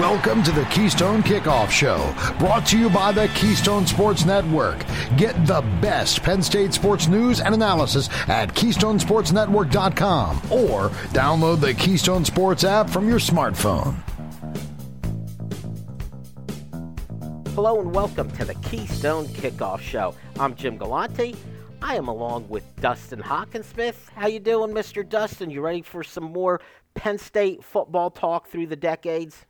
Welcome to the Keystone Kickoff Show, brought to you by the Keystone Sports Network. Get the best Penn State sports news and analysis at KeystonesportsNetwork.com or download the Keystone Sports app from your smartphone. Hello and welcome to the Keystone Kickoff Show. I'm Jim Galante. I am along with Dustin Hockensmith. How you doing, Mr. Dustin? You ready for some more Penn State football talk through the decades?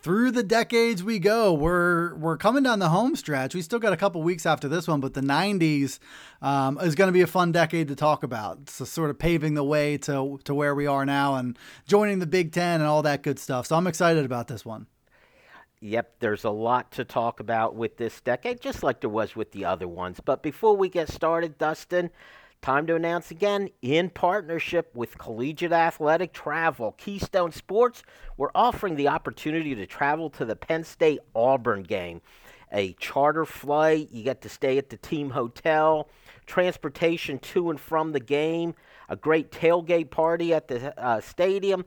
Through the decades we go. We're we're coming down the home stretch. We still got a couple weeks after this one, but the '90s um, is going to be a fun decade to talk about. So sort of paving the way to to where we are now and joining the Big Ten and all that good stuff. So I'm excited about this one. Yep, there's a lot to talk about with this decade, just like there was with the other ones. But before we get started, Dustin, Time to announce again, in partnership with Collegiate Athletic Travel, Keystone Sports, we're offering the opportunity to travel to the Penn State Auburn game. A charter flight, you get to stay at the team hotel, transportation to and from the game, a great tailgate party at the uh, stadium,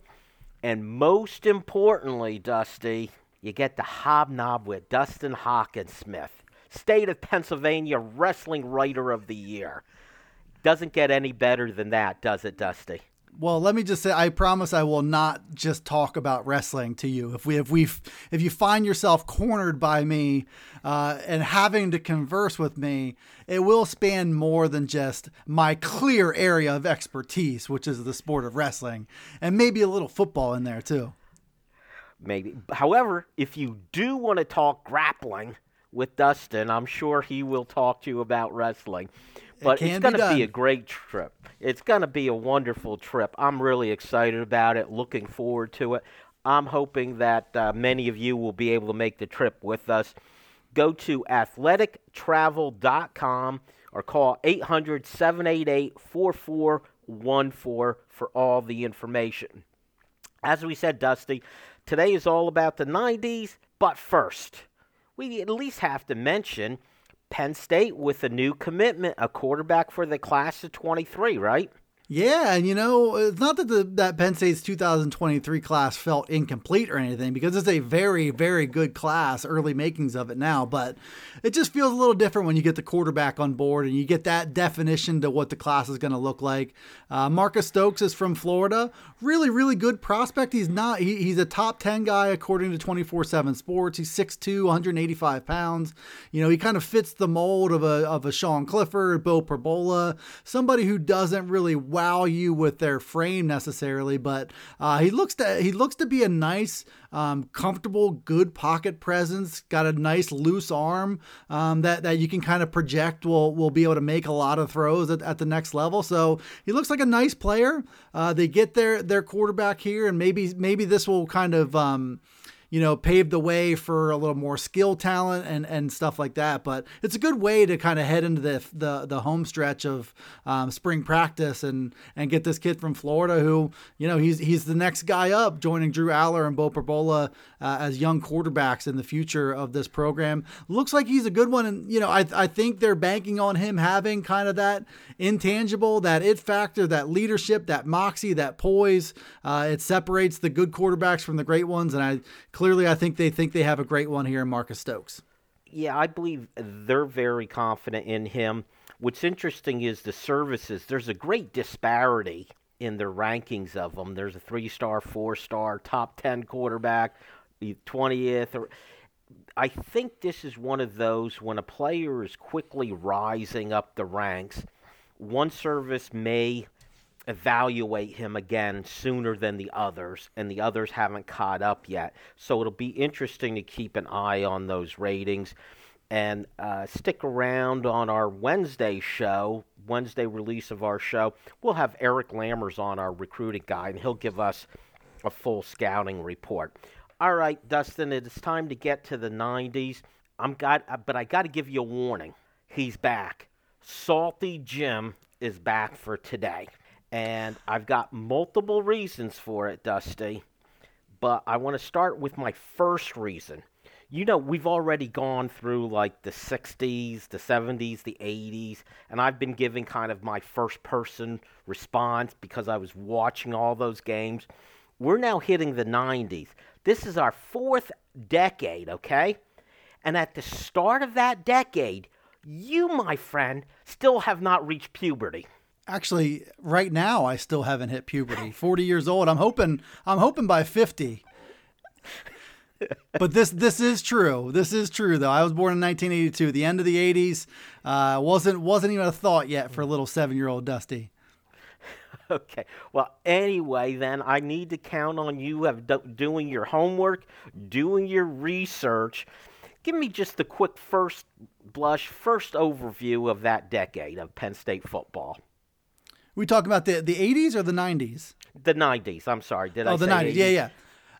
and most importantly, Dusty, you get to hobnob with Dustin Hockensmith, State of Pennsylvania Wrestling Writer of the Year. Doesn't get any better than that, does it, Dusty? Well, let me just say, I promise I will not just talk about wrestling to you. If we, if we, if you find yourself cornered by me uh, and having to converse with me, it will span more than just my clear area of expertise, which is the sport of wrestling, and maybe a little football in there too. Maybe. However, if you do want to talk grappling with Dustin, I'm sure he will talk to you about wrestling. But it it's going to be, a great trip. It's going to be a wonderful trip. I'm really excited about it, looking forward to it. I'm hoping that uh, many of you will be able to make the trip with us. Go to athletictravel.com or call 800 788 4414 for all the information. As we said, Dusty, today is all about the 90s, but first, we at least have to mention Penn State with a new commitment, a quarterback for the class of 23, right? Yeah, and you know, it's not that the that Penn State's 2023 class felt incomplete or anything because it's a very, very good class, early makings of it now, but it just feels a little different when you get the quarterback on board and you get that definition to what the class is going to look like. Uh, Marcus Stokes is from Florida, really, really good prospect. He's not he, he's a top 10 guy according to 24/7 Sports. He's 6'2", 185 pounds. You know, he kind of fits the mold of a of a Sean Clifford, Beau Pribula, somebody who doesn't really wow you with their frame necessarily, but uh, he looks to he looks to be a nice, um, comfortable, good pocket presence. Got a nice loose arm um, that that you can kind of project will will be able to make a lot of throws at, at the next level. So he looks like a nice player. Uh, they get their their quarterback here, and maybe maybe this will kind of. Um, you know, paved the way for a little more skill talent and, and stuff like that. But it's a good way to kind of head into the the, the home stretch of um, spring practice and and get this kid from Florida who, you know, he's he's the next guy up, joining Drew Allar and Beau Pribula uh, as young quarterbacks in the future of this program. Looks like he's a good one, and you know, I I think they're banking on him having kind of that intangible, that it factor, that leadership, that moxie, that poise. Uh, it separates the good quarterbacks from the great ones, and I clearly, I think they think they have a great one here in Marcus Stokes. Yeah, I believe they're very confident in him. What's interesting is the services. There's a great disparity in their rankings of them. There's a three star, four star, top 10 quarterback, 20th. Or, I think this is one of those when a player is quickly rising up the ranks, one service may evaluate him again sooner than the others, and the others haven't caught up yet. So it'll be interesting to keep an eye on those ratings. And uh, stick around on our Wednesday show, Wednesday release of our show. We'll have Eric Lammers on, our recruiting guy, and he'll give us a full scouting report. All right, Dustin, it is time to get to the 90s. I'm got, but I got to give you a warning. He's back. Salty Jim is back for today. And I've got multiple reasons for it, Dusty. But I want to start with my first reason. You know, we've already gone through like the 60s, the 70s, the 80s, and I've been giving kind of my first person response because I was watching all those games. We're now hitting the 90s. This is our fourth decade, okay? And at the start of that decade, you, my friend, still have not reached puberty. Actually, right now I still haven't hit puberty. 40 years old. I'm hoping I'm hoping by 50. but this this is true. This is true though. I was born in 1982, the end of the 80s. Uh, wasn't wasn't even a thought yet for a little 7-year-old Dusty. Okay. Well, anyway, then I need to count on you of do- doing your homework, doing your research. Give me just the quick first blush, first overview of that decade of Penn State football. We talking about the the 80s or the 90s? The 90s. I'm sorry. Did oh, I Oh, the 90s. 80s? Yeah, yeah.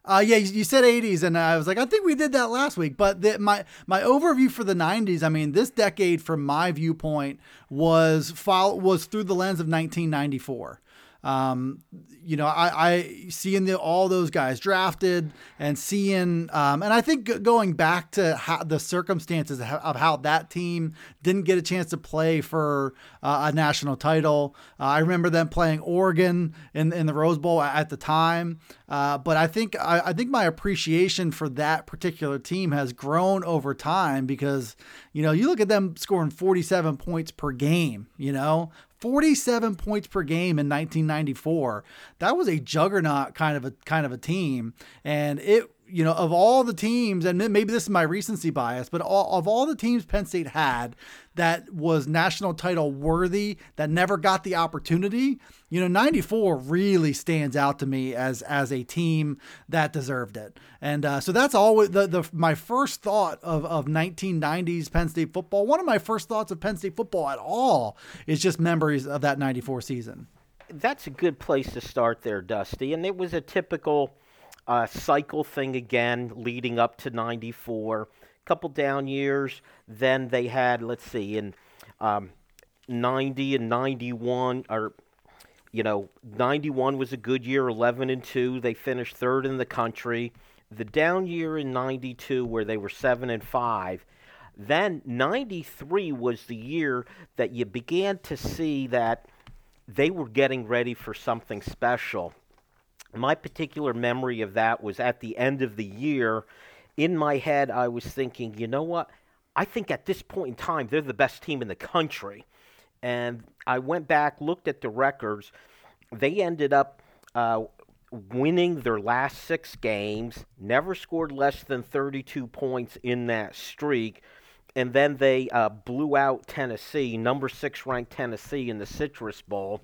Uh, yeah, you said 80s, and I was like, I think we did that last week. But the, my my overview for the 90s, I mean, this decade, from my viewpoint, was follow, was through the lens of 1994. Um, you know, I, I seeing the, all those guys drafted and seeing, um, and I think going back to how the circumstances of how that team didn't get a chance to play for uh, a national title. Uh, I remember them playing Oregon in in the Rose Bowl at the time. Uh, but I think I, I think my appreciation for that particular team has grown over time because you know you look at them scoring 47 points per game. You know, 47 points per game in 1994. That was a juggernaut kind of a kind of a team, and it you know of all the teams, and maybe this is my recency bias, but all, of all the teams Penn State had that was national title worthy that never got the opportunity, you know, 94 really stands out to me as as a team that deserved it. And uh, so that's always the, the my first thought of, of 1990s Penn State football. One of my first thoughts of Penn State football at all is just memories of that 94 season. That's a good place to start there, Dusty. And it was a typical uh, cycle thing again, leading up to 94 couple down years. Then they had, let's see, in um, 90 and 91, or you know, 91 was a good year, 11 and 2. They finished third in the country. The down year in 92, where they were 7 and 5. Then 93 was the year that you began to see that they were getting ready for something special. My particular memory of that was at the end of the year in my head, I was thinking, you know what? I think at this point in time, they're the best team in the country. And I went back, looked at the records. They ended up uh, winning their last six games, never scored less than 32 points in that streak. And then they uh, blew out Tennessee, number six ranked Tennessee in the Citrus Bowl.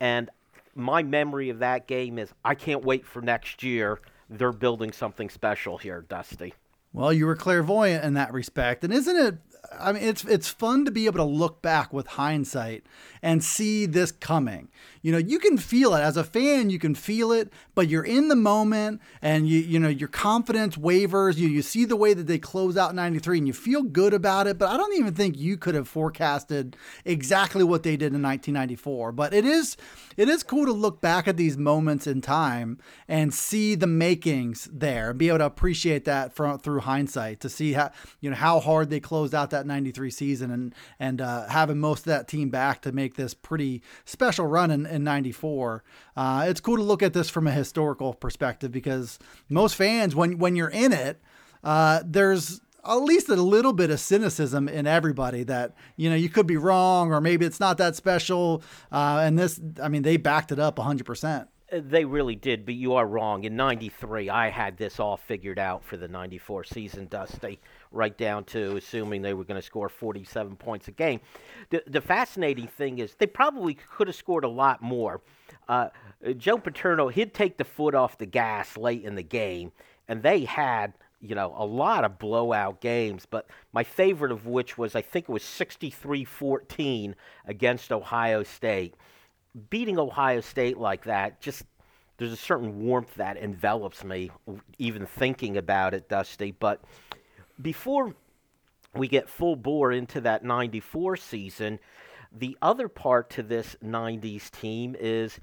And my memory of that game is I can't wait for next year they're building something special here, Dusty. Well, you were clairvoyant in that respect. And isn't it I mean, it's it's fun to be able to look back with hindsight and see this coming. You know, you can feel it as a fan. You can feel it, but you're in the moment, and you you know your confidence wavers. You you see the way that they close out '93, and you feel good about it. But I don't even think you could have forecasted exactly what they did in 1994. But it is it is cool to look back at these moments in time and see the makings there, and be able to appreciate that from through hindsight to see how you know how hard they closed out that 93 season and and uh, having most of that team back to make this pretty special run in, in 94. Uh, it's cool to look at this from a historical perspective because most fans, when when you're in it, uh, there's at least a little bit of cynicism in everybody that you know you could be wrong or maybe it's not that special. Uh, and this, I mean, they backed it up 100 percent. Uh, they really did, but you are wrong. In '93, I had this all figured out for the '94 season, Dusty, right down to assuming they were going to score 47 points a game. The, the fascinating thing is they probably could have scored a lot more. Uh, Joe Paterno, he'd take the foot off the gas late in the game, and they had you know, a lot of blowout games, but my favorite of which was I think it was 63-14 against Ohio State beating Ohio State like that, just there's a certain warmth that envelops me, even thinking about it, Dusty. But before we get full bore into that 94 season, the other part to this 90s team is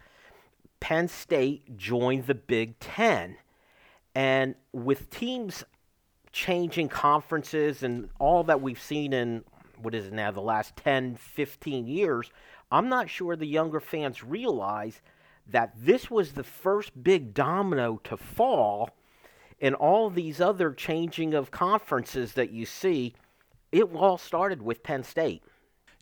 Penn State joined the Big Ten. And with teams changing conferences and all that we've seen in, what is it now, the last 10, 15 years, I'm not sure the younger fans realize that this was the first big domino to fall and all these other changing of conferences that you see, it all started with Penn State.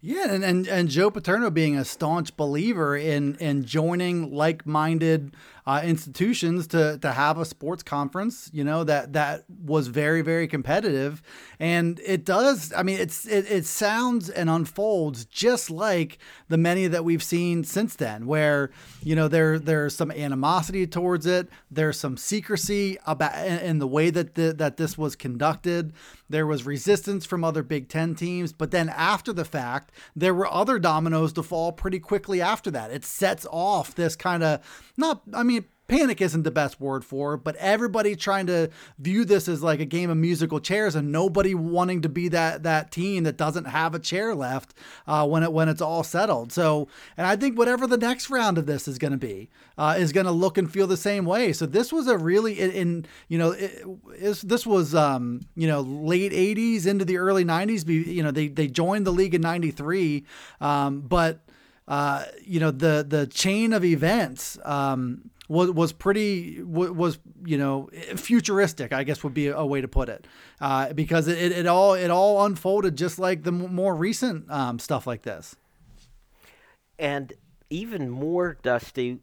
Yeah, and, and, and Joe Paterno being a staunch believer in in joining like minded uh, institutions to to have a sports conference, you know that that was very very competitive, and it does. I mean, it's it, it sounds and unfolds just like the many that we've seen since then, where you know there there's some animosity towards it, there's some secrecy about in, in the way that the, that this was conducted. There was resistance from other Big Ten teams, but then after the fact, there were other dominoes to fall pretty quickly after that. It sets off this kind of not. I mean panic isn't the best word for but everybody trying to view this as like a game of musical chairs and nobody wanting to be that that team that doesn't have a chair left uh, when it when it's all settled. So, and I think whatever the next round of this is going to be uh, is going to look and feel the same way. So this was a really in, in you know it, this was um, you know late '80s into the early '90s. You know they they joined the league in '93, um, but. Uh, you know the the chain of events um, was was pretty was you know futuristic. I guess would be a way to put it, uh, because it, it all it all unfolded just like the more recent um, stuff like this. And even more, Dusty,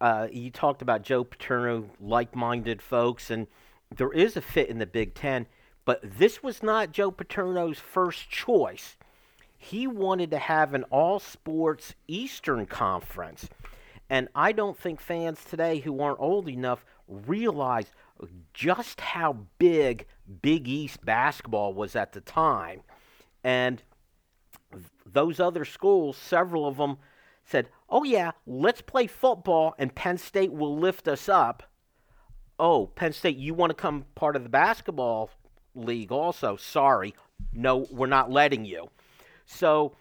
uh, you talked about Joe Paterno, like-minded folks, and there is a fit in the Big Ten. But this was not Joe Paterno's first choice. He wanted to have an all sports Eastern Conference. And I don't think fans today who aren't old enough realize just how big Big East basketball was at the time. And those other schools, several of them said, Oh, yeah, let's play football and Penn State will lift us up. Oh, Penn State, you want to come part of the basketball league also? Sorry. No, we're not letting you. So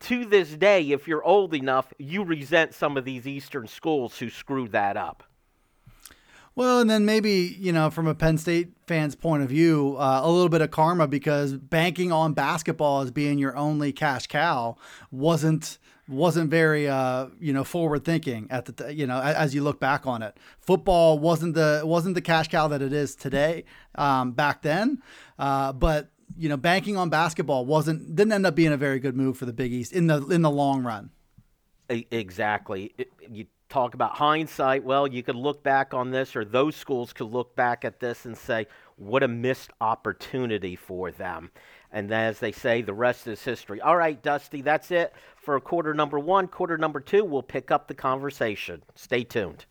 to this day, if you're old enough, you resent some of these Eastern schools who screwed that up. Well, and then maybe, you know, from a Penn State fan's point of view, uh, a little bit of karma because banking on basketball as being your only cash cow wasn't wasn't very uh, you know forward thinking at the you know as you look back on it. Football wasn't the wasn't the cash cow that it is today um, back then, uh, but you know, banking on basketball wasn't didn't end up being a very good move for the Big East in the in the long run. Exactly. You talk about hindsight. Well, you could look back on this, or those schools could look back at this and say, "What a missed opportunity for them." And as they say, the rest is history. All right, Dusty, that's it for quarter number one. Quarter number two, we'll pick up the conversation. Stay tuned.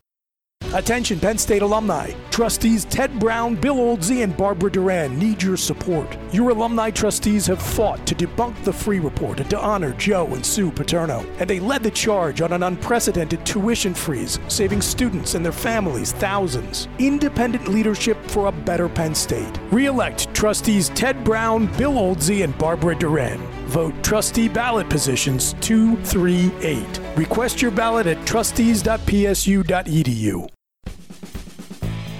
Attention Penn State alumni. Trustees Ted Brown, Bill Oldsey, and Barbara Doran need your support. Your alumni trustees have fought to debunk the Freeh report and to honor Joe and Sue Paterno. And they led the charge on an unprecedented tuition freeze, saving students and their families thousands. Independent leadership for a better Penn State. Re-elect trustees Ted Brown, Bill Oldsey, and Barbara Doran. Vote trustee ballot positions 238. Request your ballot at trustees.psu.edu.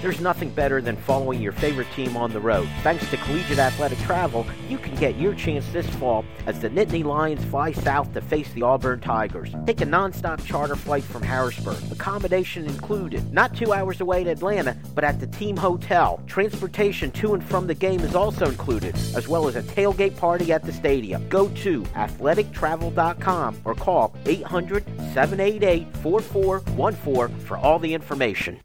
There's nothing better than following your favorite team on the road. Thanks to Collegiate Athletic Travel, you can get your chance this fall as the Nittany Lions fly south to face the Auburn Tigers. Take a nonstop charter flight from Harrisburg, accommodation included. Not two hours away in Atlanta, but at the team hotel. Transportation to and from the game is also included, as well as a tailgate party at the stadium. Go to athletictravel.com or call 800 788 4414 for all the information.